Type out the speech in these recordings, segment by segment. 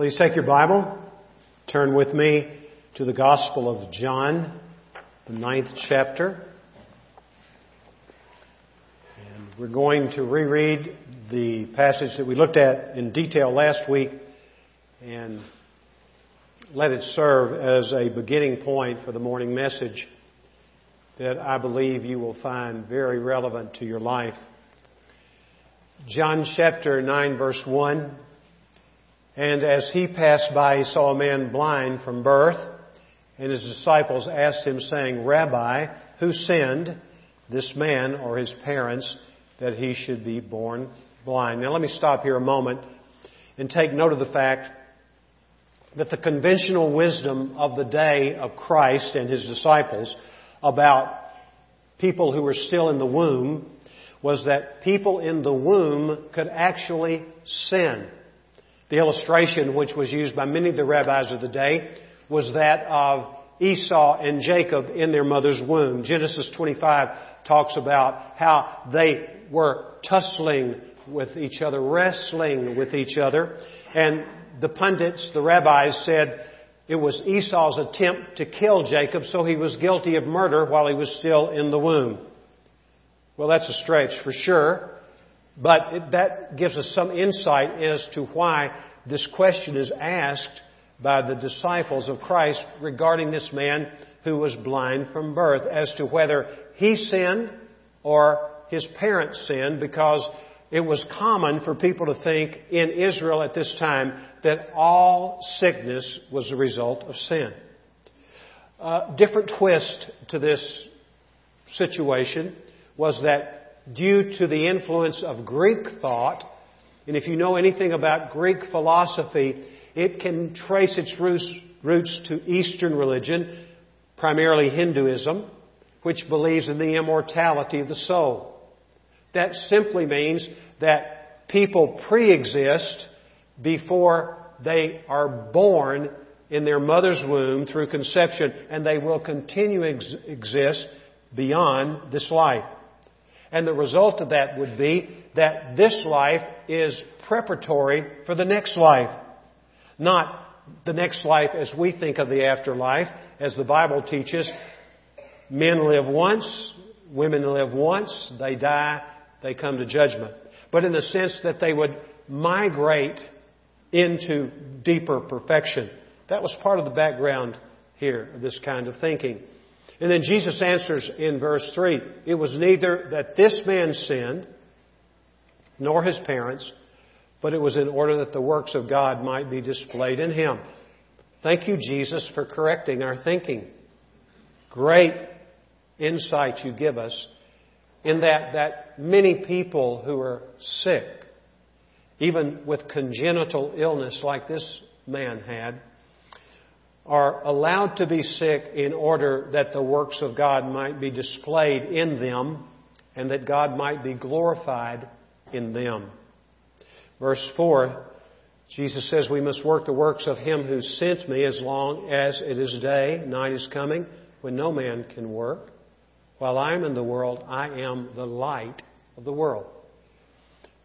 Please take your Bible, turn with me to the Gospel of John, the ninth chapter. And we're going to reread the passage that we looked at in detail last week and let it serve as a beginning point for the morning message that I believe you will find very relevant to your life. John chapter 9 verse 1. And as he passed by, he saw a man blind from birth. And his disciples asked him saying, Rabbi, who sinned, this man or his parents, that he should be born blind? Now let me stop here a moment and take note of the fact that the conventional wisdom of the day of Christ and his disciples about people who were still in the womb was that people in the womb could actually sin. The illustration which was used by many of the rabbis of the day was that of Esau and Jacob in their mother's womb. Genesis 25 talks about how they were tussling with each other, wrestling with each other, and the pundits, the rabbis said it was Esau's attempt to kill Jacob, so he was guilty of murder while he was still in the womb. Well, that's a stretch for sure, but it, that gives us some insight as to why this question is asked by the disciples of Christ regarding this man who was blind from birth as to whether he sinned or his parents sinned because it was common for people to think in Israel at this time that all sickness was the result of sin. A different twist to this situation was that due to the influence of Greek thought, and if you know anything about Greek philosophy, it can trace its roots, to Eastern religion, primarily Hinduism, which believes in the immortality of the soul. That simply means that people pre-exist before they are born in their mother's womb through conception, and they will continue ex- exist beyond this life. And the result of that would be that this life is preparatory for the next life. Not the next life as we think of the afterlife, as the Bible teaches. Men live once, women live once, they die, they come to judgment. But in the sense that they would migrate into deeper perfection. That was part of the background here of this kind of thinking. And then Jesus answers in verse 3 It was neither that this man sinned, nor his parents, but it was in order that the works of God might be displayed in him. Thank you, Jesus, for correcting our thinking. Great insight you give us in that, that many people who are sick, even with congenital illness like this man had, are allowed to be sick in order that the works of God might be displayed in them and that God might be glorified in them. Verse 4, Jesus says, We must work the works of Him who sent me as long as it is day, night is coming, when no man can work. While I am in the world, I am the light of the world.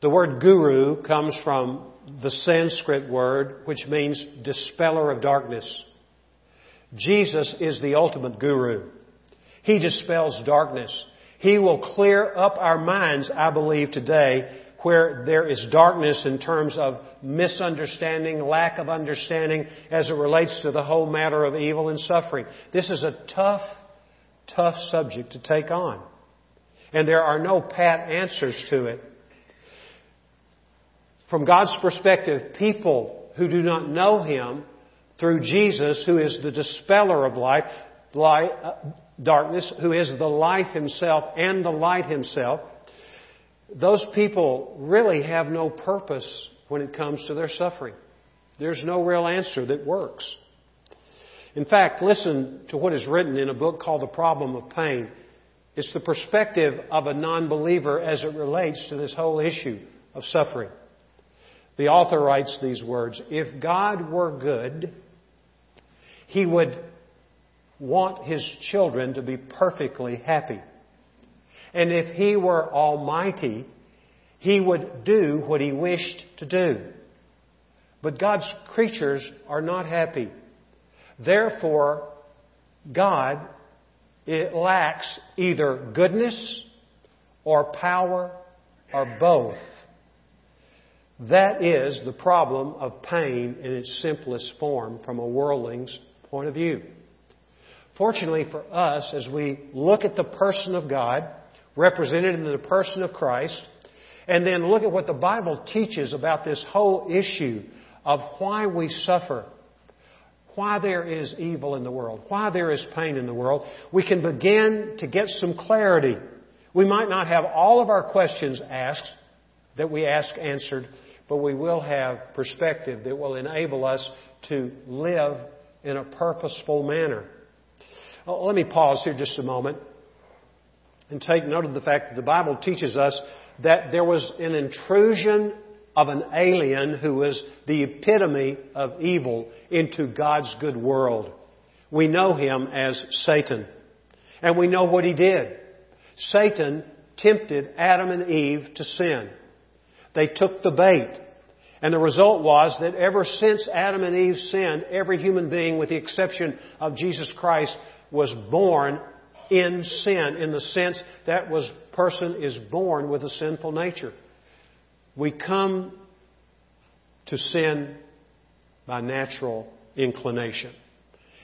The word guru comes from the Sanskrit word which means dispeller of darkness. Jesus is the ultimate guru. He dispels darkness. He will clear up our minds, I believe, today where there is darkness in terms of misunderstanding, lack of understanding as it relates to the whole matter of evil and suffering. This is a tough tough subject to take on. And there are no pat answers to it. From God's perspective, people who do not know Him through Jesus, who is the dispeller of life, light, uh, darkness, who is the life Himself and the light Himself, those people really have no purpose when it comes to their suffering. There's no real answer that works. In fact, listen to what is written in a book called The Problem of Pain. It's the perspective of a non-believer as it relates to this whole issue of suffering. The author writes these words, If God were good, He would want His children to be perfectly happy. And if He were almighty, He would do what He wished to do. But God's creatures are not happy. Therefore, God it lacks either goodness or power or both. That is the problem of pain in its simplest form from a worldling's point of view. Fortunately for us, as we look at the person of God, represented in the person of Christ, and then look at what the Bible teaches about this whole issue of why we suffer, why there is evil in the world, why there is pain in the world, we can begin to get some clarity. We might not have all of our questions asked that we ask answered, but we will have perspective that will enable us to live in a purposeful manner. Well, let me pause here just a moment and take note of the fact that the Bible teaches us that there was an intrusion of an alien who was the epitome of evil into God's good world. We know him as Satan. And we know what he did. Satan tempted Adam and Eve to sin. They took the bait. And the result was that ever since Adam and Eve sinned, every human being, with the exception of Jesus Christ, was born in sin in the sense that was person is born with a sinful nature. We come to sin by natural inclination.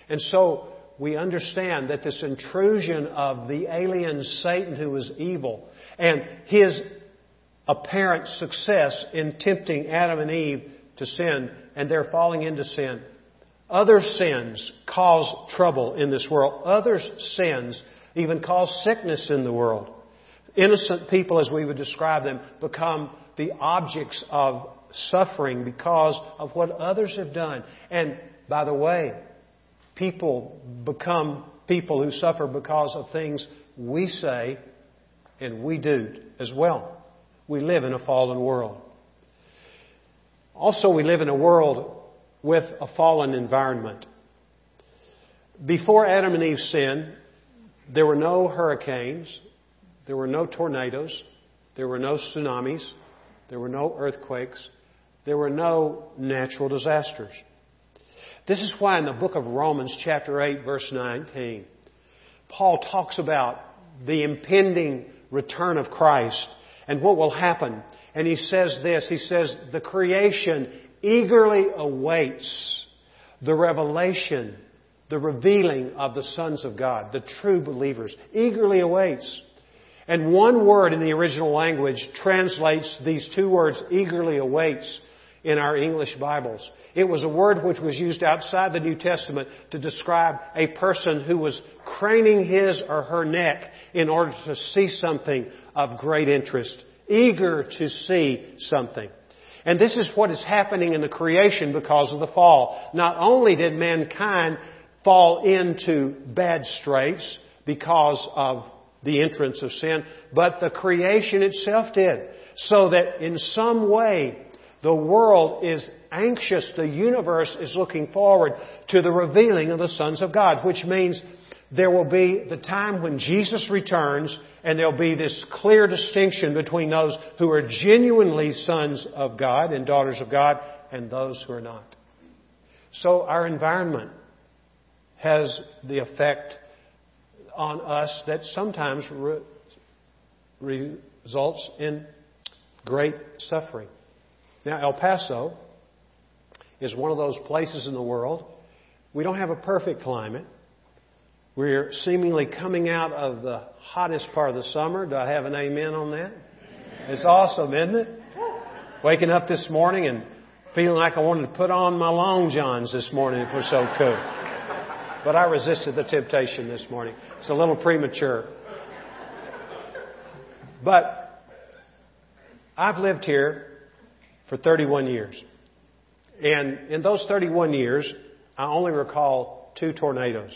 And so we understand that this intrusion of the alien Satan who is evil and his apparent success in tempting Adam and Eve to sin and their falling into sin. Other sins cause trouble in this world. Other sins even cause sickness in the world. Innocent people, as we would describe them, become the objects of suffering because of what others have done. And by the way, people become people who suffer because of things we say and we do as well. We live in a fallen world. Also, we live in a world with a fallen environment. Before Adam and Eve sinned, there were no hurricanes, there were no tornadoes, there were no tsunamis, there were no earthquakes, there were no natural disasters. This is why in the book of Romans, chapter 8, verse 19, Paul talks about the impending return of Christ and what will happen. And he says this, he says, the creation eagerly awaits the revelation, the revealing of the sons of God, the true believers, eagerly awaits. And one word in the original language translates these two words, eagerly awaits, in our English Bibles. It was a word which was used outside the New Testament to describe a person who was craning his or her neck in order to see something of great interest, eager to see something. And this is what is happening in the creation because of the fall. Not only did mankind fall into bad straits because of the entrance of sin, but the creation itself did. So that in some way, the world is anxious, the universe is looking forward to the revealing of the sons of God, which means there will be the time when Jesus returns and there'll be this clear distinction between those who are genuinely sons of God and daughters of God and those who are not. So our environment has the effect on us that sometimes re- results in great suffering. Now, El Paso is one of those places in the world. We don't have a perfect climate. We're seemingly coming out of the hottest part of the summer. Do I have an amen on that? It's awesome, isn't it? Waking up this morning and feeling like I wanted to put on my long johns this morning. It was so cool. But I resisted the temptation this morning. It's a little premature. But I've lived here for 31 years. And in those 31 years, I only recall two tornadoes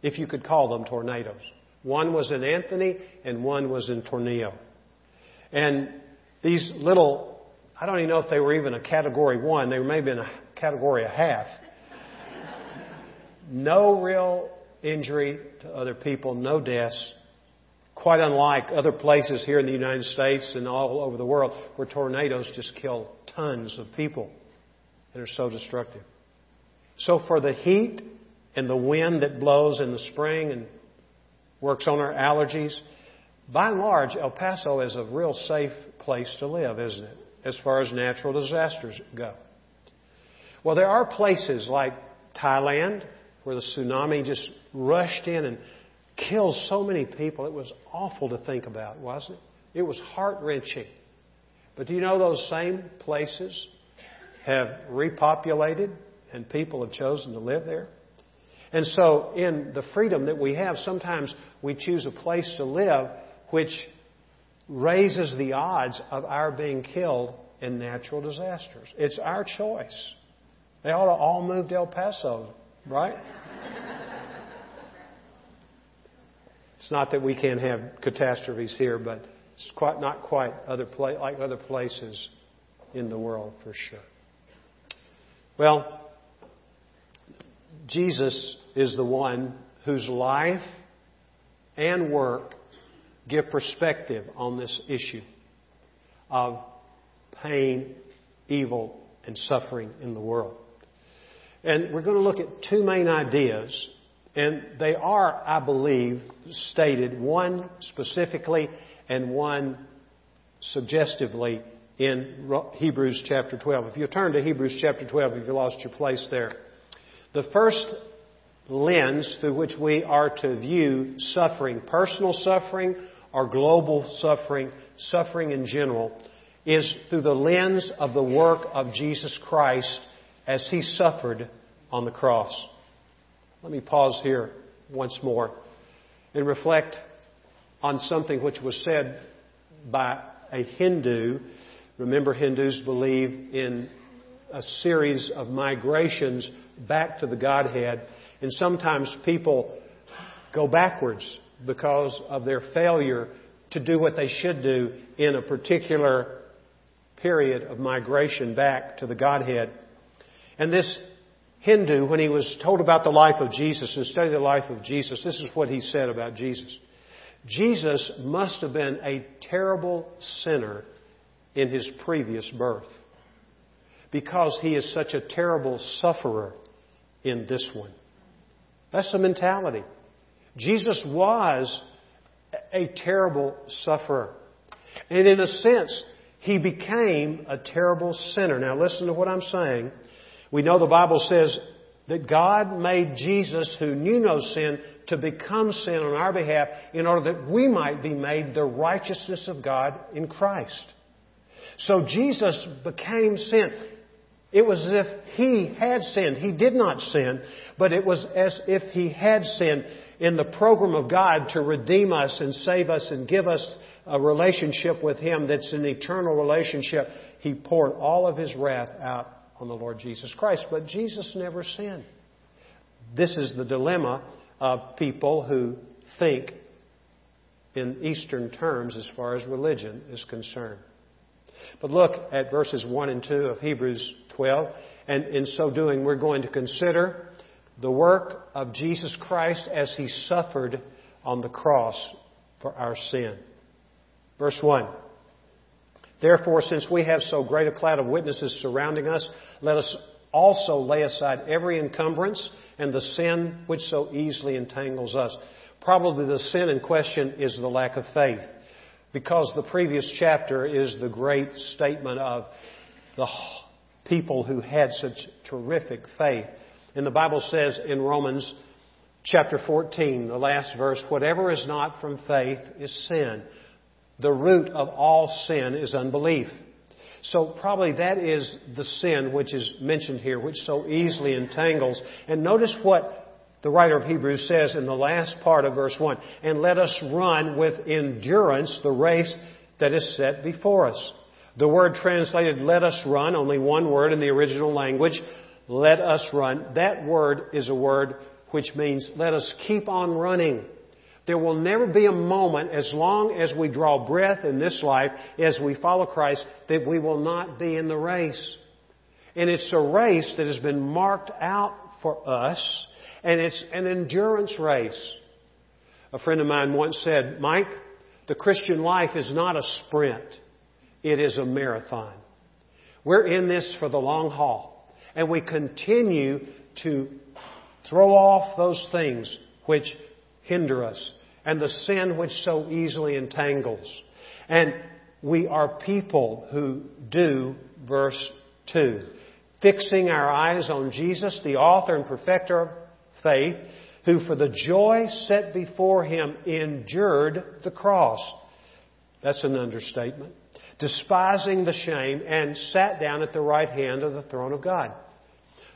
if you could call them tornadoes. One was in Anthony and one was in Tornillo. And these little, I don't even know if they were even a category one, they may have been a category a half. No real injury to other people, no deaths. Quite unlike other places here in the United States and all over the world where tornadoes just kill tons of people. and are so destructive. So for the heat and the wind that blows in the spring and works on our allergies, by and large, El Paso is a real safe place to live, isn't it? As far as natural disasters go. Well, there are places like Thailand where the tsunami just rushed in and killed so many people. It was awful to think about, wasn't it? It was heart wrenching. But do you know those same places have repopulated and people have chosen to live there? And so, in the freedom that we have, sometimes we choose a place to live which raises the odds of our being killed in natural disasters. It's our choice. They ought to all move to El Paso, right? it's not that we can't have catastrophes here, but it's quite not quite other pla- like other places in the world for sure. Well, Jesus is the one whose life and work give perspective on this issue of pain, evil, and suffering in the world. And we're going to look at two main ideas, and they are, I believe, stated, one specifically and one suggestively in Hebrews chapter 12. If you turn to Hebrews chapter 12, if you lost your place there. The first lens through which we are to view suffering, personal suffering or global suffering, suffering in general, is through the lens of the work of Jesus Christ as He suffered on the cross. Let me pause here once more and reflect on something which was said by a Hindu. Remember, Hindus believe in a series of migrations back to the Godhead, and sometimes people go backwards because of their failure to do what they should do in a particular period of migration back to the Godhead. And this Hindu, when he was told about the life of Jesus and studied the life of Jesus, this is what he said about Jesus. Jesus must have been a terrible sinner in his previous birth because he is such a terrible sufferer in this one. That's the mentality. Jesus was a terrible sufferer. And in a sense, he became a terrible sinner. Now listen to what I'm saying. We know the Bible says that God made Jesus, who knew no sin, to become sin on our behalf in order that we might be made the righteousness of God in Christ. So Jesus became sin. It was as if he had sinned. He did not sin, but it was as if he had sinned in the program of God to redeem us and save us and give us a relationship with him that's an eternal relationship. He poured all of his wrath out on the Lord Jesus Christ. But Jesus never sinned. This is the dilemma of people who think in Eastern terms as far as religion is concerned. But look at verses 1 and 2 of Hebrews 12, and in so doing, we're going to consider the work of Jesus Christ as He suffered on the cross for our sin. Verse 1. Therefore, since we have so great a cloud of witnesses surrounding us, let us also lay aside every encumbrance and the sin which so easily entangles us. Probably the sin in question is the lack of faith, because the previous chapter is the great statement of the people who had such terrific faith. And the Bible says in Romans chapter 14, the last verse, whatever is not from faith is sin. The root of all sin is unbelief. So probably that is the sin which is mentioned here, which so easily entangles. And notice what the writer of Hebrews says in the last part of verse 1. And let us run with endurance the race that is set before us. The word translated let us run, only one word in the original language, let us run. That word is a word which means let us keep on running. There will never be a moment, as long as we draw breath in this life, as we follow Christ, that we will not be in the race. And it's a race that has been marked out for us, and it's an endurance race. A friend of mine once said, Mike, the Christian life is not a sprint, it is a marathon. We're in this for the long haul. And we continue to throw off those things which hinder us and the sin which so easily entangles. And we are people who do verse 2. Fixing our eyes on Jesus, the author and perfecter of faith, who for the joy set before him endured the cross. That's an understatement. Despising the shame and sat down at the right hand of the throne of God.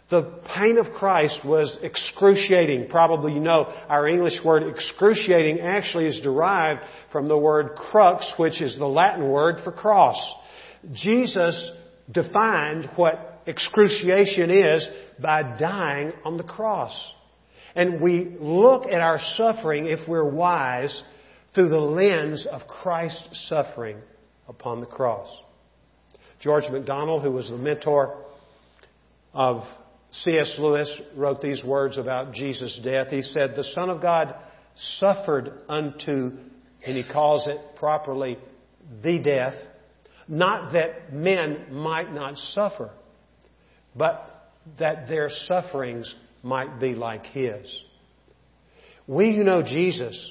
The pain of Christ was excruciating. Probably you know our English word excruciating actually is derived from the word crux, which is the Latin word for cross. Jesus defined what excruciation is by dying on the cross. And we look at our suffering, if we're wise, through the lens of Christ's suffering upon the cross. George MacDonald, who was the mentor of C.S. Lewis, wrote these words about Jesus' death. He said, The Son of God suffered unto, and he calls it properly, the death, not that men might not suffer, but that their sufferings might be like His. We who know Jesus,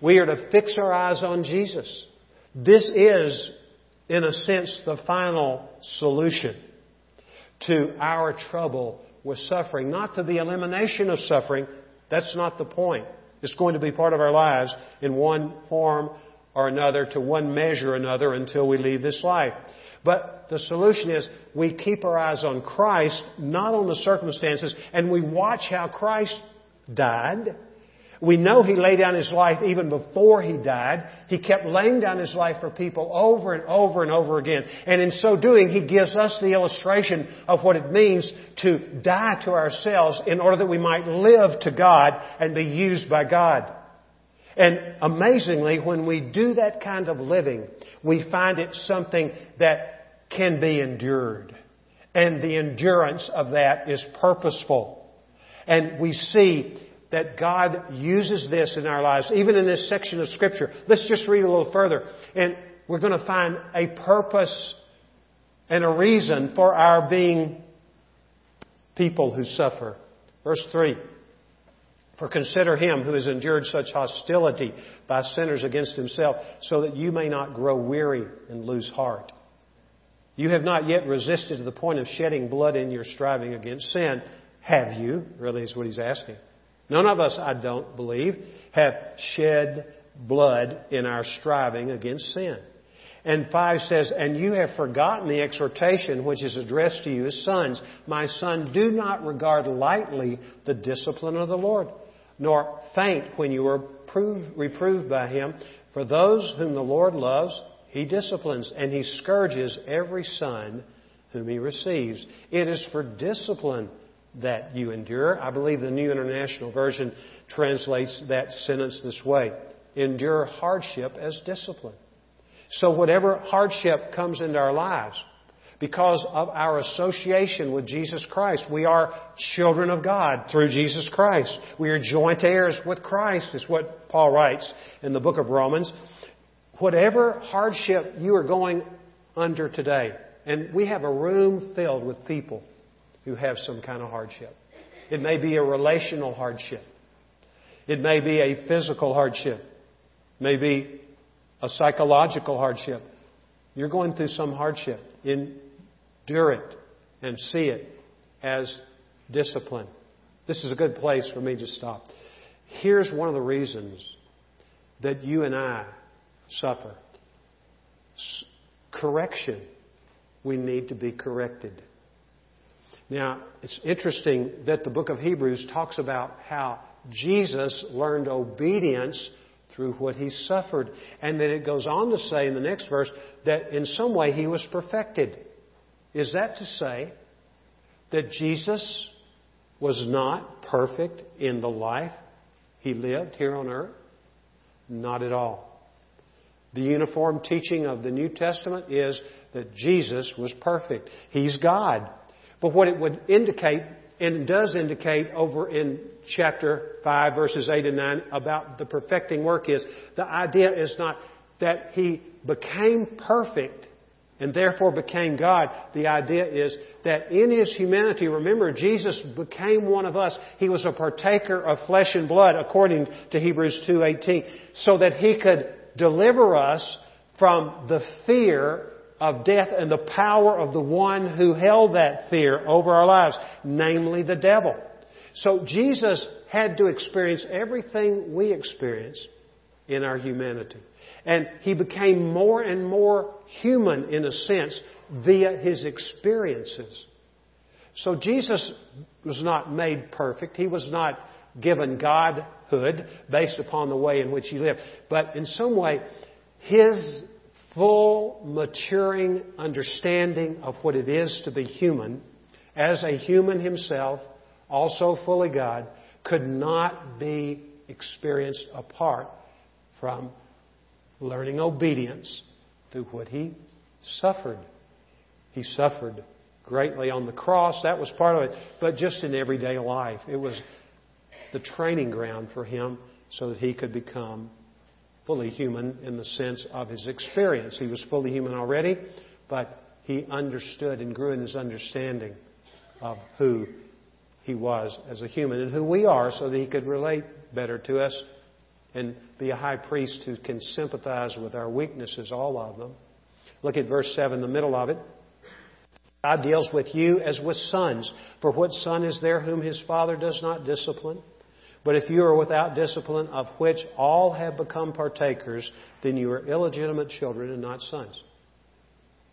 we are to fix our eyes on Jesus. This is, in a sense, the final solution to our trouble with suffering. Not to the elimination of suffering. That's not the point. It's going to be part of our lives in one form or another, to one measure or another, until we leave this life. But the solution is we keep our eyes on Christ, not on the circumstances, and we watch how Christ died. We know He laid down His life even before He died. He kept laying down His life for people over and over and over again. And in so doing, He gives us the illustration of what it means to die to ourselves in order that we might live to God and be used by God. And amazingly, when we do that kind of living, we find it something that can be endured. And the endurance of that is purposeful. And we see that God uses this in our lives, even in this section of Scripture. Let's just read a little further. And we're going to find a purpose and a reason for our being people who suffer. Verse 3. For consider him who has endured such hostility by sinners against himself, so that you may not grow weary and lose heart. You have not yet resisted to the point of shedding blood in your striving against sin, have you? Really is what he's asking. None of us, I don't believe, have shed blood in our striving against sin. And 5 says, And you have forgotten the exhortation which is addressed to you as sons. My son, do not regard lightly the discipline of the Lord, nor faint when you are reproved by him. For those whom the Lord loves, he disciplines and he scourges every son whom he receives. It is for discipline that you endure. I believe the New International Version translates that sentence this way endure hardship as discipline. So, whatever hardship comes into our lives, because of our association with Jesus Christ, we are children of God through Jesus Christ. We are joint heirs with Christ, is what Paul writes in the book of Romans whatever hardship you are going under today, and we have a room filled with people who have some kind of hardship. It may be a relational hardship. It may be a physical hardship. It may be a psychological hardship. You're going through some hardship. Endure it and see it as discipline. This is a good place for me to stop. Here's one of the reasons that you and I suffer. Correction. We need to be corrected. Now, it's interesting that the book of Hebrews talks about how Jesus learned obedience through what he suffered. And then it goes on to say in the next verse that in some way he was perfected. Is that to say that Jesus was not perfect in the life he lived here on earth? Not at all. The uniform teaching of the New Testament is that Jesus was perfect. He's God. But what it would indicate, and does indicate over in chapter 5, verses 8 and 9, about the perfecting work is the idea is not that He became perfect and therefore became God. The idea is that in His humanity, remember, Jesus became one of us. He was a partaker of flesh and blood, according to Hebrews 2.18, so that He could deliver us from the fear of death and the power of the one who held that fear over our lives, namely the devil. So Jesus had to experience everything we experience in our humanity. And he became more and more human in a sense via his experiences. So Jesus was not made perfect. He was not given godhood based upon the way in which he lived. But in some way, his full maturing understanding of what it is to be human, as a human himself, also fully God, could not be experienced apart from learning obedience through what he suffered. He suffered greatly on the cross. That was part of it. But just in everyday life, it was the training ground for him so that he could become fully human in the sense of his experience. He was fully human already, but he understood and grew in his understanding of who he was as a human and who we are so that he could relate better to us and be a high priest who can sympathize with our weaknesses, all of them. Look at verse 7, the middle of it. God deals with you as with sons. For what son is there whom his father does not discipline? But if you are without discipline, of which all have become partakers, then you are illegitimate children and not sons.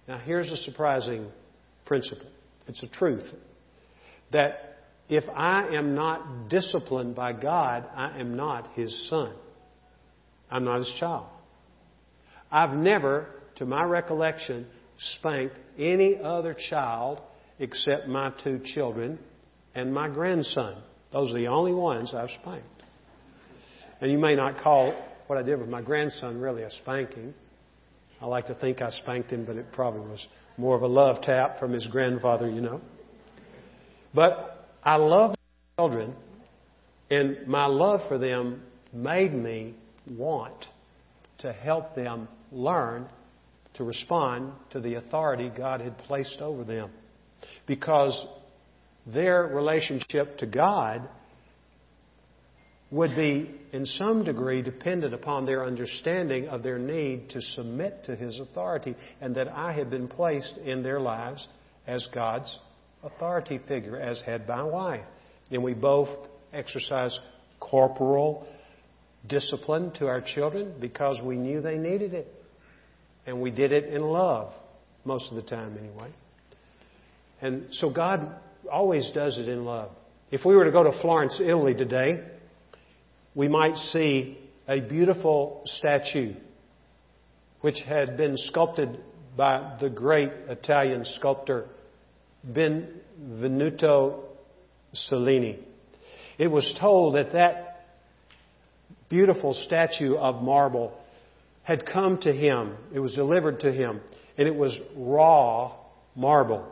Now, here's a surprising principle. It's a truth that if I am not disciplined by God, I am not His son. I'm not His child. I've never, to my recollection, spanked any other child except my two children and my grandson. Those are the only ones I've spanked. And you may not call what I did with my grandson really a spanking. I like to think I spanked him, but it probably was more of a love tap from his grandfather, you know. But I love children, and my love for them made me want to help them learn to respond to the authority God had placed over them. Because their relationship to God would be, in some degree, dependent upon their understanding of their need to submit to His authority, and that I had been placed in their lives as God's authority figure, as head by wife. And we both exercise corporal discipline to our children because we knew they needed it. And we did it in love, most of the time anyway. And so God always does it in love. If we were to go to Florence, Italy today, we might see a beautiful statue which had been sculpted by the great Italian sculptor Benvenuto Cellini. It was told that that beautiful statue of marble had come to him. It was delivered to him, and it was raw marble.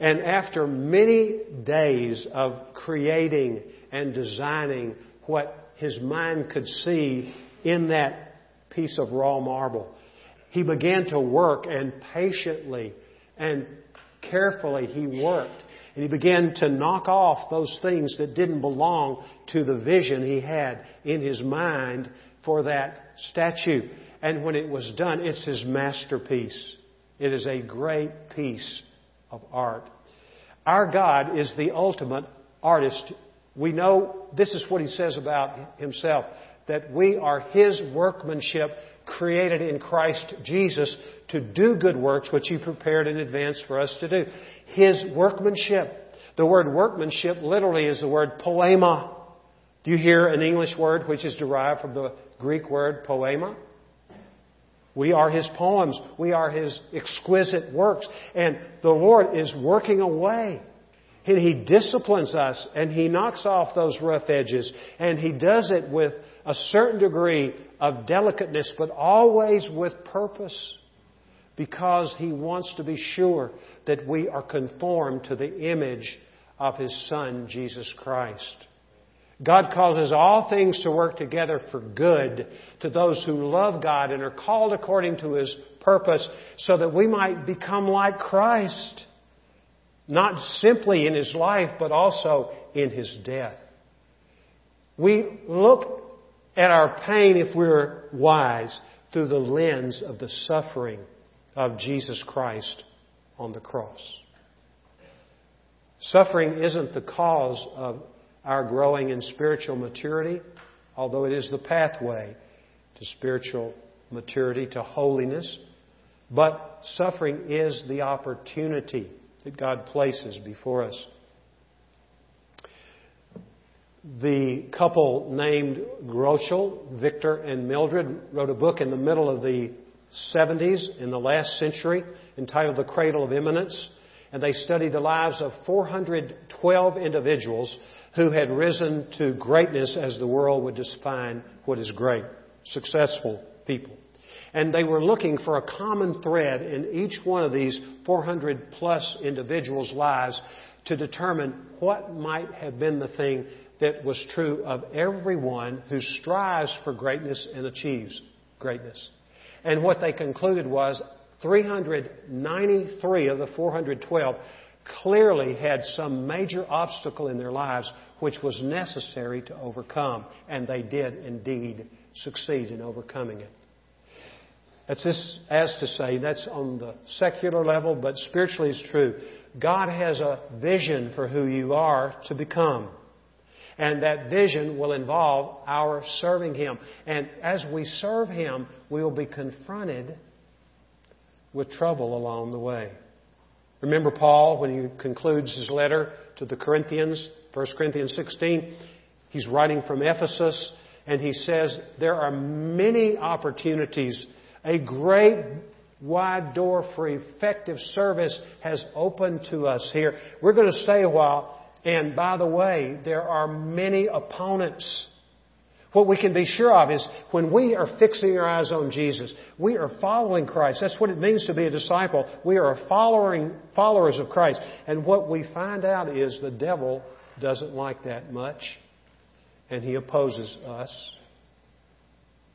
And after many days of creating and designing what his mind could see in that piece of raw marble, he began to work and patiently and carefully he worked. And he began to knock off those things that didn't belong to the vision he had in his mind for that statue. And when it was done, it's his masterpiece. It is a great piece of art. Our God is the ultimate artist. We know this is what he says about himself that we are his workmanship created in Christ Jesus to do good works which he prepared in advance for us to do. His workmanship. The word workmanship literally is the word poema. Do you hear an English word which is derived from the Greek word poema? We are His poems. We are His exquisite works. And the Lord is working away. And He disciplines us and He knocks off those rough edges. And He does it with a certain degree of delicateness, but always with purpose. Because He wants to be sure that we are conformed to the image of His Son, Jesus Christ. God causes all things to work together for good to those who love God and are called according to His purpose so that we might become like Christ. Not simply in His life, but also in His death. We look at our pain, if we're wise, through the lens of the suffering of Jesus Christ on the cross. Suffering isn't the cause of our growing in spiritual maturity, although it is the pathway to spiritual maturity, to holiness. But suffering is the opportunity that God places before us. The couple named Goertzel, Victor and Mildred, wrote a book in the middle of the 70s in the last century entitled The Cradle of Eminence. And they studied the lives of 412 individuals who had risen to greatness as the world would define what is great, successful people. And they were looking for a common thread in each one of these 400 plus individuals' lives to determine what might have been the thing that was true of everyone who strives for greatness and achieves greatness. And what they concluded was 393 of the 412 clearly had some major obstacle in their lives which was necessary to overcome, and they did indeed succeed in overcoming it. That's this, as to say, that's on the secular level, but spiritually it's true. God has a vision for who you are to become. And that vision will involve our serving Him. And as we serve Him, we will be confronted with trouble along the way. Remember Paul when he concludes his letter to the Corinthians, 1 Corinthians 16? He's writing from Ephesus and he says there are many opportunities. A great wide door for effective service has opened to us here. We're going to stay a while. And by the way, there are many opponents. What we can be sure of is when we are fixing our eyes on Jesus, we are following Christ. That's what it means to be a disciple. We are following, followers of Christ. And what we find out is the devil doesn't like that much, and he opposes us.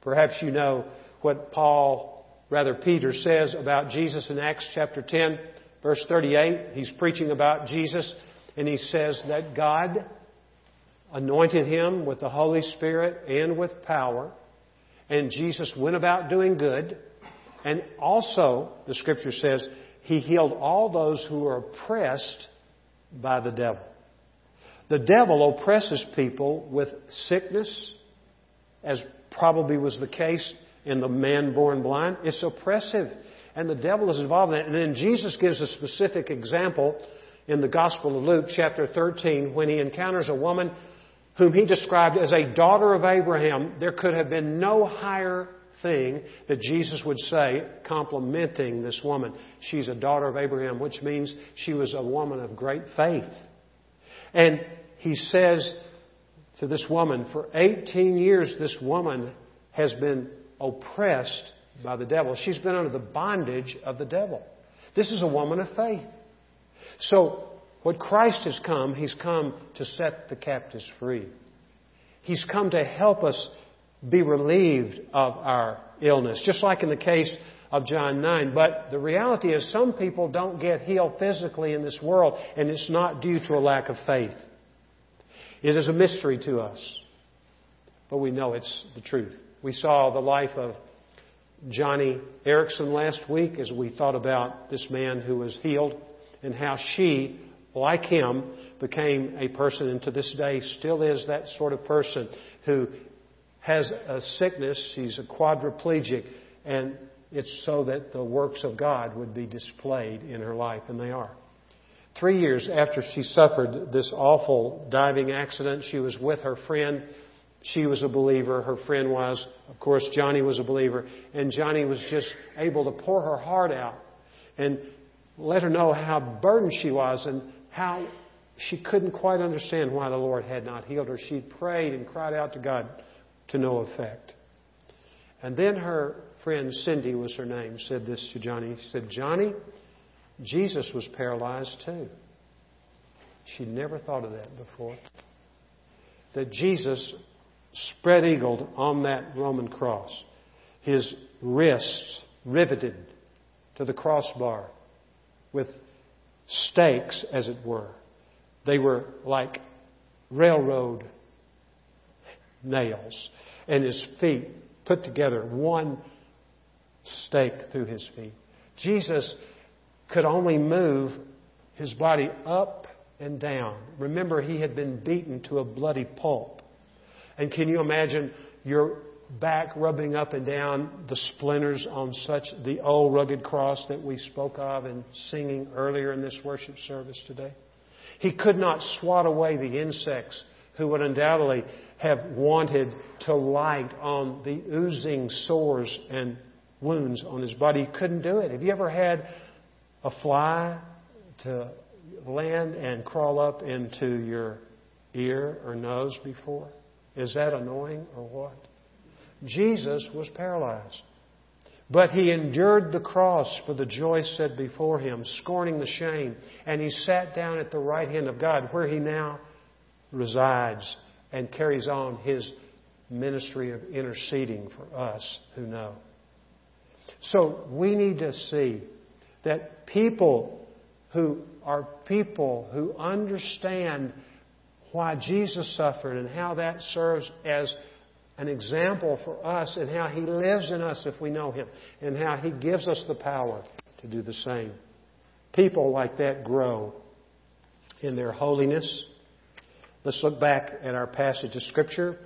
Perhaps you know what Paul, rather Peter, says about Jesus in Acts chapter 10, verse 38. He's preaching about Jesus, and he says that God anointed him with the Holy Spirit and with power. And Jesus went about doing good. And also, the scripture says, he healed all those who were oppressed by the devil. The devil oppresses people with sickness, as probably was the case in the man born blind. It's oppressive. And the devil is involved in it. And then Jesus gives a specific example in the Gospel of Luke, chapter 13, when he encounters a woman whom he described as a daughter of Abraham, there could have been no higher thing that Jesus would say complimenting this woman. She's a daughter of Abraham, which means she was a woman of great faith. And he says to this woman, for 18 years, this woman has been oppressed by the devil. She's been under the bondage of the devil. This is a woman of faith. So what Christ has come, He's come to set the captives free. He's come to help us be relieved of our illness, just like in the case of John 9. But the reality is, some people don't get healed physically in this world, and it's not due to a lack of faith. It is a mystery to us, but we know it's the truth. We saw the life of Joni Eareckson last week as we thought about this man who was healed and how she like him, became a person and to this day still is that sort of person who has a sickness, he's a quadriplegic, and it's so that the works of God would be displayed in her life, and they are. Three years after she suffered this awful diving accident, she was with her friend. She was a believer. Her friend was. Of course, Joni was a believer. And Joni was just able to pour her heart out and let her know how burdened she was and how she couldn't quite understand why the Lord had not healed her. She'd prayed and cried out to God to no effect. And then her friend Cindy was her name, said this to Joni. She said, Joni, Jesus was paralyzed too. She'd never thought of that before. that Jesus spread eagled on that Roman cross, his wrists riveted to the crossbar with stakes, as it were. They were like railroad nails, and his feet put together, one stake through his feet. Jesus could only move his body up and down. Remember, he had been beaten to a bloody pulp. And can you imagine your back rubbing up and down the splinters on such the old rugged cross that we spoke of and singing earlier in this worship service today? He could not swat away the insects who would undoubtedly have wanted to light on the oozing sores and wounds on his body. He couldn't do it. Have you ever had a fly to land and crawl up into your ear or nose before? Is that annoying or what? Jesus was paralyzed. But he endured the cross for the joy set before him, scorning the shame, and he sat down at the right hand of God, where he now resides and carries on his ministry of interceding for us who know. So we need to see that people who are people who understand why Jesus suffered and how that serves as an example for us and how He lives in us if we know Him and how He gives us the power to do the same. People like that grow in their holiness. Let's look back at our passage of Scripture.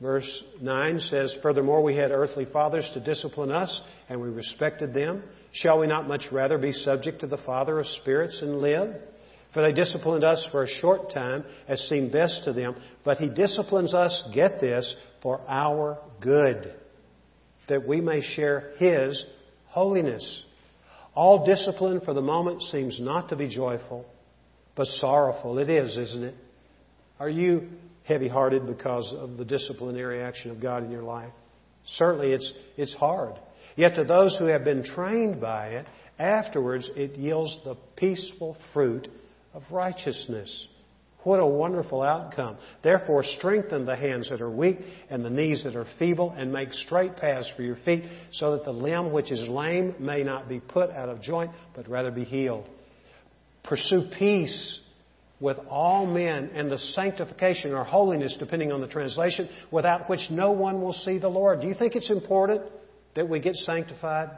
Verse 9 says, Furthermore, we had earthly fathers to discipline us, and we respected them. Shall we not much rather be subject to the Father of spirits and live? For they disciplined us for a short time, as seemed best to them, but He disciplines us, get this, for our good, that we may share His holiness. All discipline for the moment seems not to be joyful, but sorrowful. It is, isn't it? Are you heavy hearted because of the disciplinary action of God in your life? Certainly it's, it's hard. Yet to those who have been trained by it, afterwards it yields the peaceful fruit of righteousness. What a wonderful outcome. Therefore, strengthen the hands that are weak and the knees that are feeble, and make straight paths for your feet, so that the limb which is lame may not be put out of joint, but rather be healed. Pursue peace with all men and the sanctification or holiness, depending on the translation, without which no one will see the Lord. Do you think it's important that we get sanctified?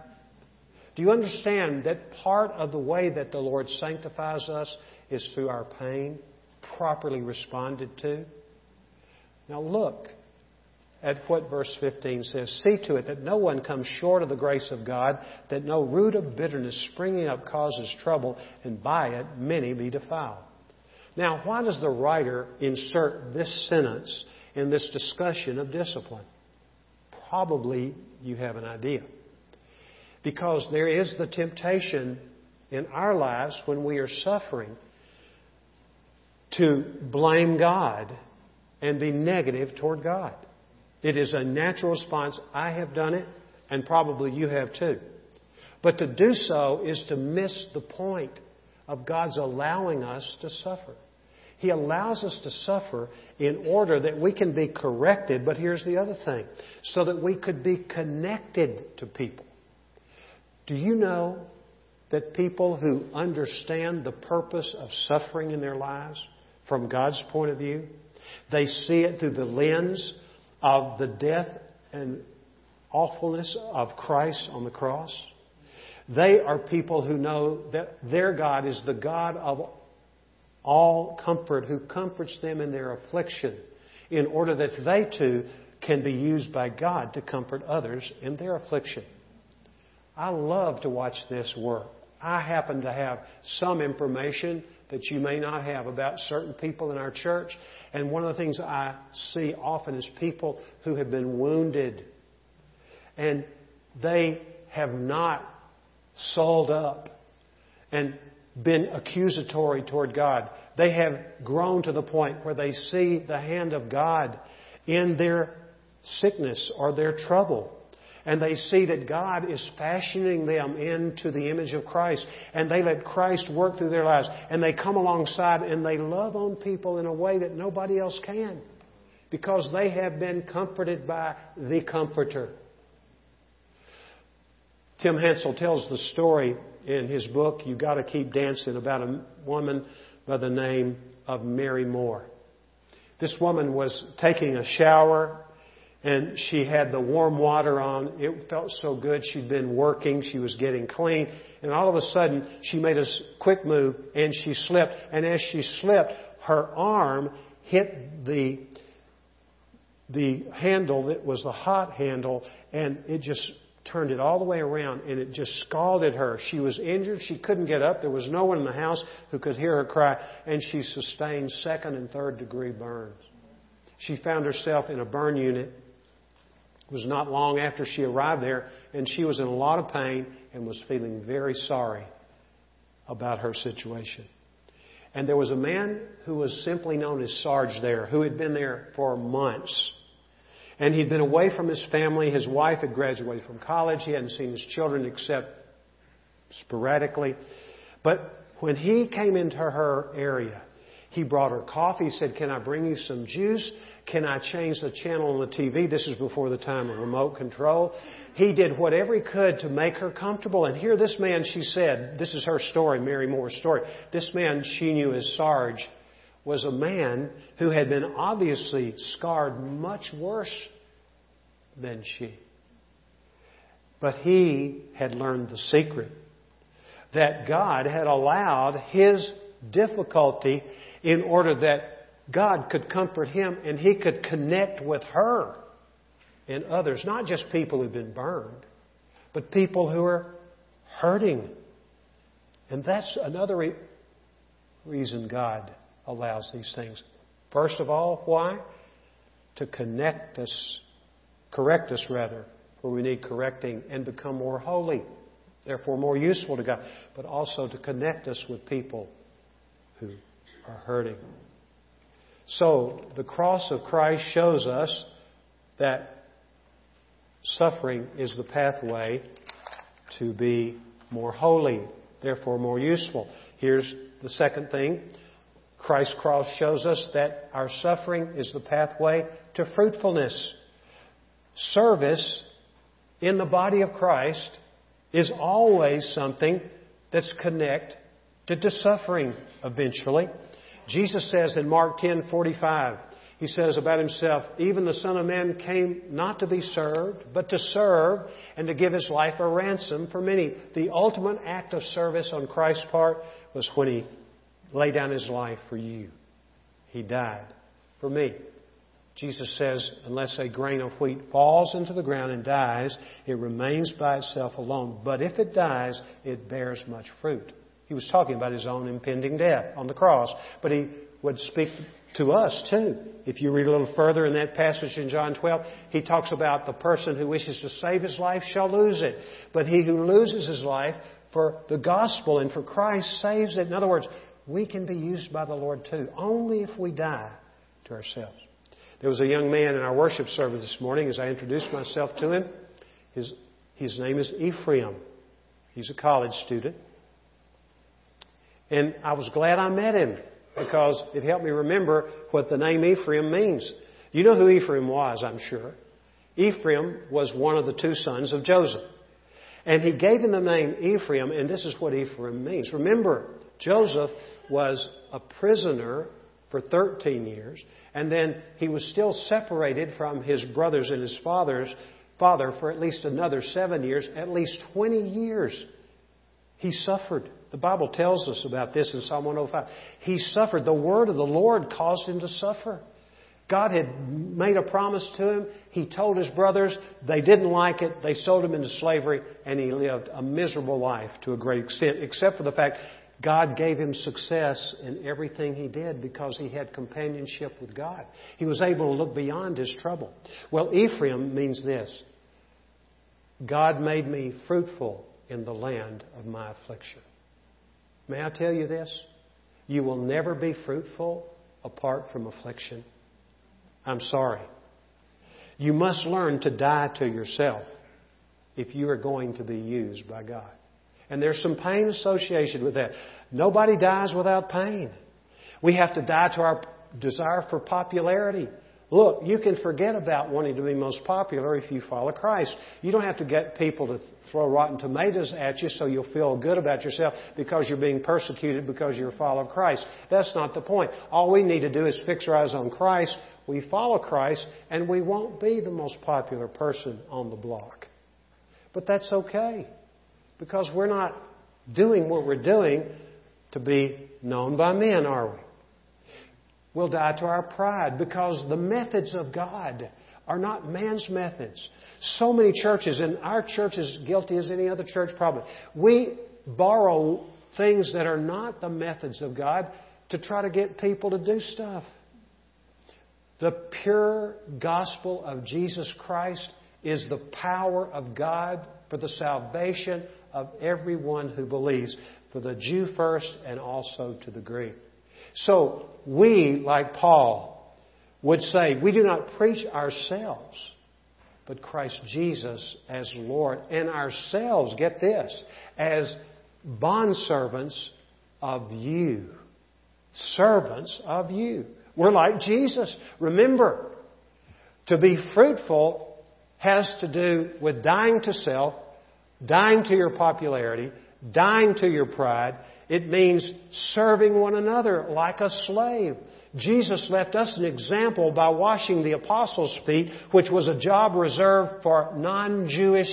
Do you understand that part of the way that the Lord sanctifies us is through our pain, properly responded to? Now look at what verse 15 says. See to it that no one comes short of the grace of God, that no root of bitterness springing up causes trouble, and by it many be defiled. Now, why does the writer insert this sentence in this discussion of discipline? Probably you have an idea. Because there is the temptation in our lives when we are suffering to blame God and be negative toward God. It is a natural response. I have done it, and probably you have too. But to do so is to miss the point of God's allowing us to suffer. He allows us to suffer in order that we can be corrected, but here's the other thing so that we could be connected to people. Do you know that people who understand the purpose of suffering in their lives from God's point of view, they see it through the lens of the death and awfulness of Christ on the cross? They are people who know that their God is the God of all comfort, who comforts them in their affliction, in order that they too can be used by God to comfort others in their affliction. I love to watch this work. I happen to have some information that you may not have about certain people in our church. And one of the things I see often is people who have been wounded and they have not sold up and been accusatory toward God. They have grown to the point where they see the hand of God in their sickness or their trouble. And they see that God is fashioning them into the image of Christ, and they let Christ work through their lives, and they come alongside and they love on people in a way that nobody else can because they have been comforted by the Comforter. Tim Hansel tells the story in his book, You Gotta Keep Dancing, about a woman by the name of Mary Moore. This woman was taking a shower and she had the warm water on. It felt so good. She'd been working. She was getting clean. And all of a sudden, she made a quick move and she slipped. And as she slipped, her arm hit the, the handle that was the hot handle and it just turned it all the way around and it just scalded her. She was injured. She couldn't get up. There was no one in the house who could hear her cry and she sustained second and third degree burns. She found herself in a burn unit it was not long after she arrived there, and she was in a lot of pain and was feeling very sorry about her situation. And there was a man who was simply known as Sarge there, who had been there for months. And he'd been away from his family. His wife had graduated from college. He hadn't seen his children except sporadically. But when he came into her area, he brought her coffee. He said, Can I bring you some juice? Can I change the channel on the TV? This is before the time of remote control. He did whatever he could to make her comfortable. And here this man, she said, this is her story, Mary Moore's story. This man she knew as Sarge was a man who had been obviously scarred much worse than she. But he had learned the secret that God had allowed his difficulty in order that God could comfort him and he could connect with her and others, not just people who've been burned, but people who are hurting. And that's another re- reason God allows these things. First of all, why? To connect us, correct us rather, where we need correcting and become more holy, therefore more useful to God, but also to connect us with people who are hurting. So, the cross of Christ shows us that suffering is the pathway to be more holy, therefore more useful. Here's the second thing. Christ's cross shows us that our suffering is the pathway to fruitfulness. Service in the body of Christ is always something that's connected to suffering eventually. Jesus says in Mark 10:45, he says about himself, even the Son of Man came not to be served, but to serve and to give his life a ransom for many. The ultimate act of service on Christ's part was when he laid down his life for you. He died for me. Jesus says, unless a grain of wheat falls into the ground and dies, it remains by itself alone. But if it dies, it bears much fruit. He was talking about his own impending death on the cross. But he would speak to us too. If you read a little further in that passage in John 12, he talks about the person who wishes to save his life shall lose it. But he who loses his life for the gospel and for Christ saves it. In other words, we can be used by the Lord too, only if we die to ourselves. There was a young man in our worship service this morning as I introduced myself to him. His, his name is Ephraim. He's a college student. And I was glad I met him because it helped me remember what the name Ephraim means. You know who Ephraim was, I'm sure. Ephraim was one of the two sons of Joseph. And he gave him the name Ephraim, and this is what Ephraim means. Remember, Joseph was a prisoner for 13 years, and then he was still separated from his brothers and his father's father for at least another seven years, at least 20 years. He suffered. The Bible tells us about this in Psalm 105. He suffered. The word of the Lord caused him to suffer. God had made a promise to him. He told his brothers. They didn't like it. They sold him into slavery, and he lived a miserable life to a great extent, except for the fact God gave him success in everything he did because he had companionship with God. He was able to look beyond his trouble. Well, Ephraim means this God made me fruitful in the land of my affliction. May I tell you this? You will never be fruitful apart from affliction. I'm sorry. You must learn to die to yourself if you are going to be used by God. And there's some pain associated with that. Nobody dies without pain. We have to die to our desire for popularity. Look, you can forget about wanting to be most popular if you follow Christ. You don't have to get people to throw rotten tomatoes at you so you'll feel good about yourself because you're being persecuted because you're a follower of Christ. That's not the point. All we need to do is fix our eyes on Christ. We follow Christ and we won't be the most popular person on the block. But that's okay because we're not doing what we're doing to be known by men, are we? We'll die to our pride because the methods of God are not man's methods. So many churches, and our church is guilty as any other church probably, we borrow things that are not the methods of God to try to get people to do stuff. The pure gospel of Jesus Christ is the power of God for the salvation of everyone who believes, for the Jew first and also to the Greek. So we, like Paul, would say, we do not preach ourselves, but Christ Jesus as Lord, and ourselves, get this, as bondservants of you. Servants of you. We're like Jesus. Remember, to be fruitful has to do with dying to self, dying to your popularity, dying to your pride. It means serving one another like a slave. Jesus left us an example by washing the apostles' feet, which was a job reserved for non-Jewish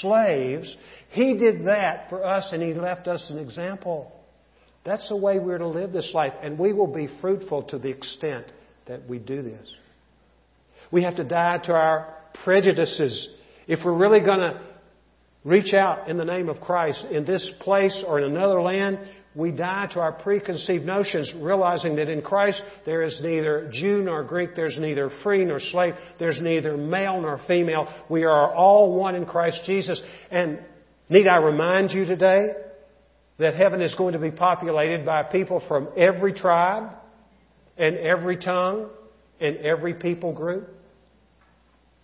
slaves. He did that for us and He left us an example. That's the way we're to live this life, and we will be fruitful to the extent that we do this. We have to die to our prejudices. If we're really going to reach out in the name of Christ in this place or in another land, we die to our preconceived notions, realizing that in Christ there is neither Jew nor Greek, there's neither free nor slave, there's neither male nor female. We are all one in Christ Jesus. And need I remind you today that heaven is going to be populated by people from every tribe and every tongue and every people group?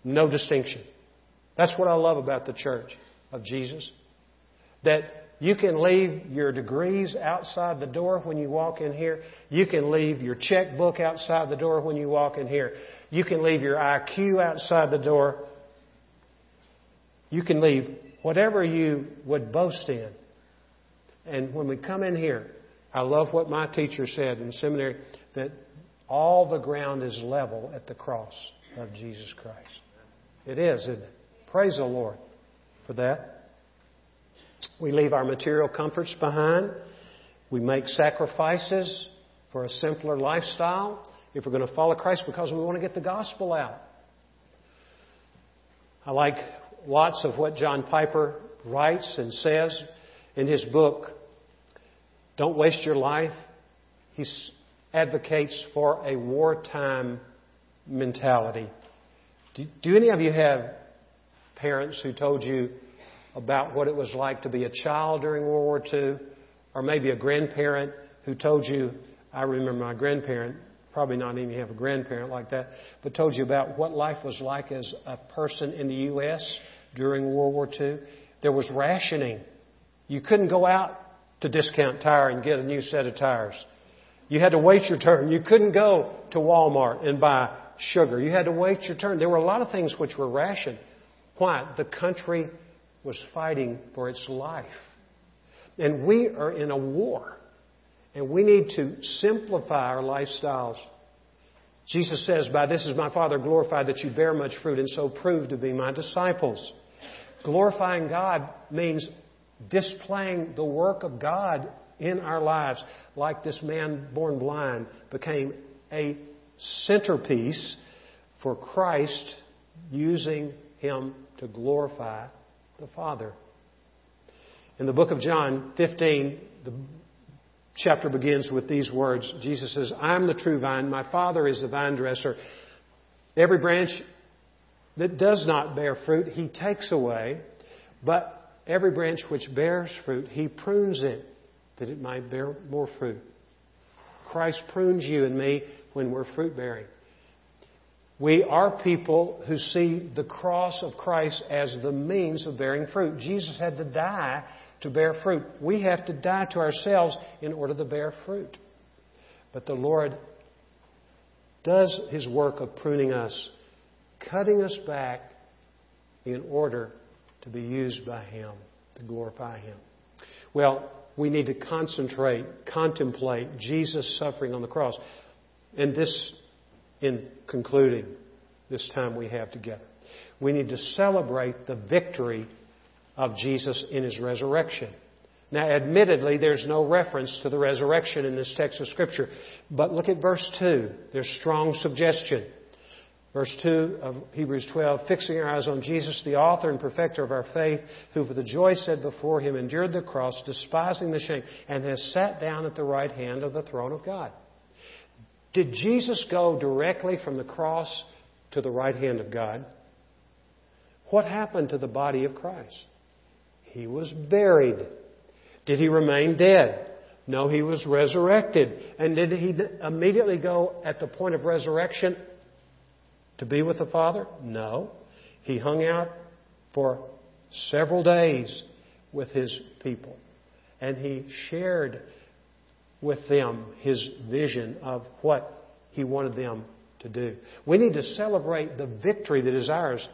No distinction. That's what I love about the church of Jesus. That you can leave your degrees outside the door when you walk in here. You can leave your checkbook outside the door when you walk in here. You can leave your IQ outside the door. You can leave whatever you would boast in. And when we come in here, I love what my teacher said in seminary that all the ground is level at the cross of Jesus Christ. It is, isn't it? Praise the Lord for that. We leave our material comforts behind. We make sacrifices for a simpler lifestyle if we're going to follow Christ because we want to get the gospel out. I like lots of what John Piper writes and says in his book, Don't Waste Your Life. He advocates for a wartime mentality. Do, do any of you have parents who told you about what it was like to be a child during World War II, or maybe a grandparent who told you, I remember my grandparent, probably not even have a grandparent like that, but told you about what life was like as a person in the U.S. during World War II. There was rationing. You couldn't go out to discount tire and get a new set of tires. You had to wait your turn. You couldn't go to Walmart and buy sugar. You had to wait your turn. There were a lot of things which were rationed. Why? The country was fighting for its life. And we are in a war. And we need to simplify our lifestyles. Jesus says, By this is my Father glorified that you bear much fruit and so prove to be my disciples. Glorifying God means displaying the work of God in our lives, like this man born blind became a centerpiece for Christ, using him to glorify the Father. In the book of John 15, the chapter begins with these words. Jesus says, I am the true vine, my Father is the vine dresser. Every branch that does not bear fruit, he takes away, but every branch which bears fruit, he prunes it that it might bear more fruit. Christ prunes you and me when we're fruit bearing. We are people who see the cross of Christ as the means of bearing fruit. Jesus had to die to bear fruit. We have to die to ourselves in order to bear fruit. But the Lord does His work of pruning us, cutting us back in order to be used by Him, to glorify Him. Well, we need to concentrate, contemplate Jesus' suffering on the cross. And this, in concluding this time we have together, we need to celebrate the victory of Jesus in His resurrection. Now, admittedly, there's no reference to the resurrection in this text of Scripture, but look at verse 2. There's strong suggestion. Verse 2 of Hebrews 12, fixing our eyes on Jesus, the author and perfecter of our faith, who for the joy set before him endured the cross, despising the shame, and has sat down at the right hand of the throne of God. Did Jesus go directly from the cross to the right hand of God? What happened to the body of Christ? He was buried. Did he remain dead? No, he was resurrected. And did he immediately go at the point of resurrection to be with the Father? No. He hung out for several days with his people. And he shared with them his vision of what he wanted them to do. We need to celebrate the victory that is ours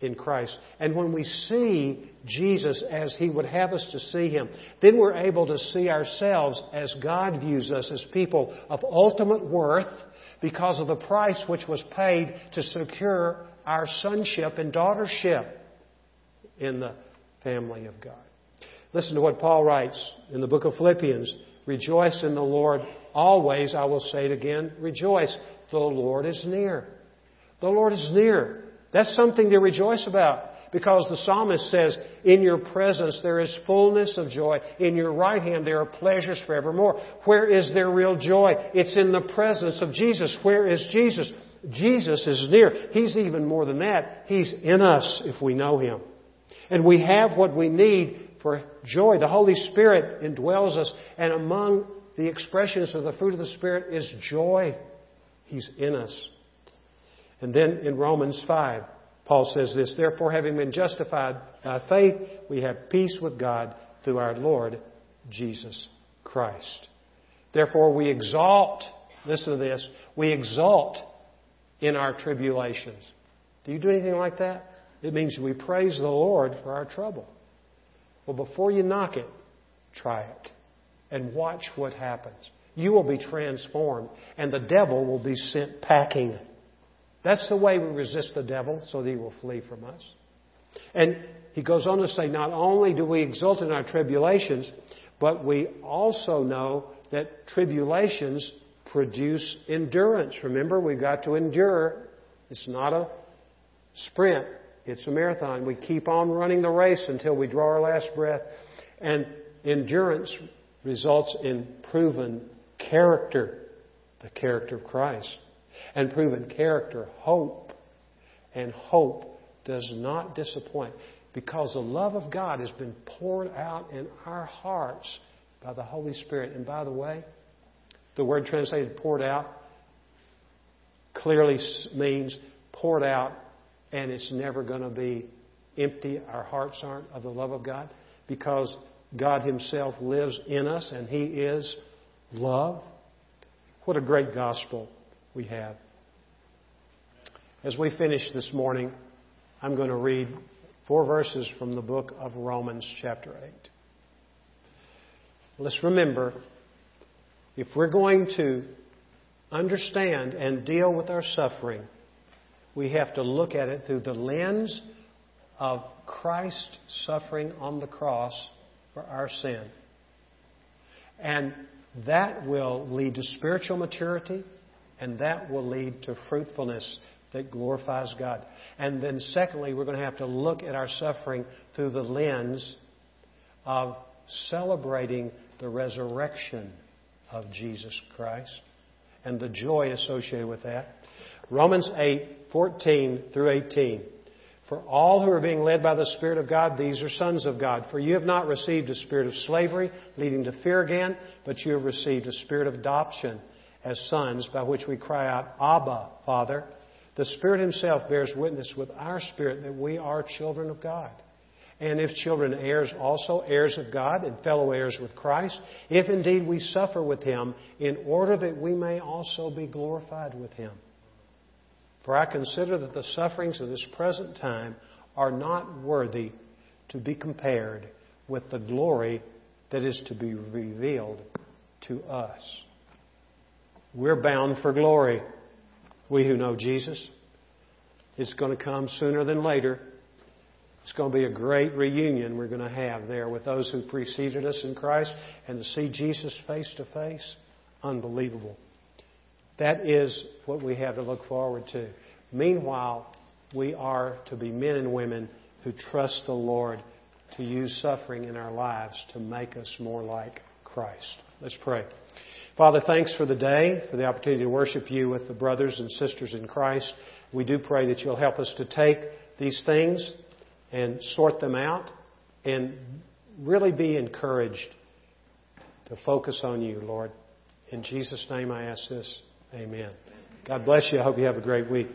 in Christ. And when we see Jesus as He would have us to see Him, then we're able to see ourselves as God views us as people of ultimate worth because of the price which was paid to secure our sonship and daughtership in the family of God. Listen to what Paul writes in the book of Philippians. Rejoice in the Lord always. I will say it again. Rejoice. The Lord is near. The Lord is near. That's something to rejoice about. Because the psalmist says, In your presence there is fullness of joy. In your right hand there are pleasures forevermore. Where is their real joy? It's in the presence of Jesus. Where is Jesus? Jesus is near. He's even more than that. He's in us if we know Him. And we have what we need for joy. The Holy Spirit indwells us, and among the expressions of the fruit of the Spirit is joy. He's in us. And then in Romans 5, Paul says this Therefore, having been justified by faith, we have peace with God through our Lord Jesus Christ. Therefore, we exalt, listen to this, we exalt in our tribulations. Do you do anything like that? It means we praise the Lord for our trouble. Well, before you knock it, try it and watch what happens. You will be transformed, and the devil will be sent packing that's the way we resist the devil so that he will flee from us. And he goes on to say, not only do we exult in our tribulations, but we also know that tribulations produce endurance. Remember, we've got to endure. It's not a sprint, it's a marathon. We keep on running the race until we draw our last breath. And endurance results in proven character, the character of Christ and proven character, hope. And hope does not disappoint because the love of God has been poured out in our hearts by the Holy Spirit. And by the way, the word translated poured out clearly means poured out and it's never going to be empty. Our hearts aren't of the love of God because God Himself lives in us and He is love. What a great gospel we have. As we finish this morning, I'm going to read four verses from the book of Romans, chapter 8. Let's remember if we're going to understand and deal with our suffering, we have to look at it through the lens of Christ suffering on the cross for our sin. And that will lead to spiritual maturity and that will lead to fruitfulness that glorifies God. And then, secondly, we're going to have to look at our suffering through the lens of celebrating the resurrection of Jesus Christ and the joy associated with that. Romans 8, 14 through 18. For all who are being led by the Spirit of God, these are sons of God. For you have not received a spirit of slavery, leading to fear again, but you have received a spirit of adoption as sons, by which we cry out, Abba, Father. The Spirit Himself bears witness with our spirit that we are children of God. And if children, heirs also, heirs of God and fellow heirs with Christ, if indeed we suffer with Him, in order that we may also be glorified with Him. For I consider that the sufferings of this present time are not worthy to be compared with the glory that is to be revealed to us. We're bound for glory, we who know Jesus. It's going to come sooner than later. It's going to be a great reunion we're going to have there with those who preceded us in Christ and to see Jesus face to face. Unbelievable. That is what we have to look forward to. Meanwhile, we are to be men and women who trust the Lord to use suffering in our lives to make us more like Christ. Let's pray. Father, thanks for the day, for the opportunity to worship you with the brothers and sisters in Christ. We do pray that you'll help us to take these things and sort them out and really be encouraged to focus on you, Lord. In Jesus' name I ask this. Amen. God bless you. I hope you have a great week.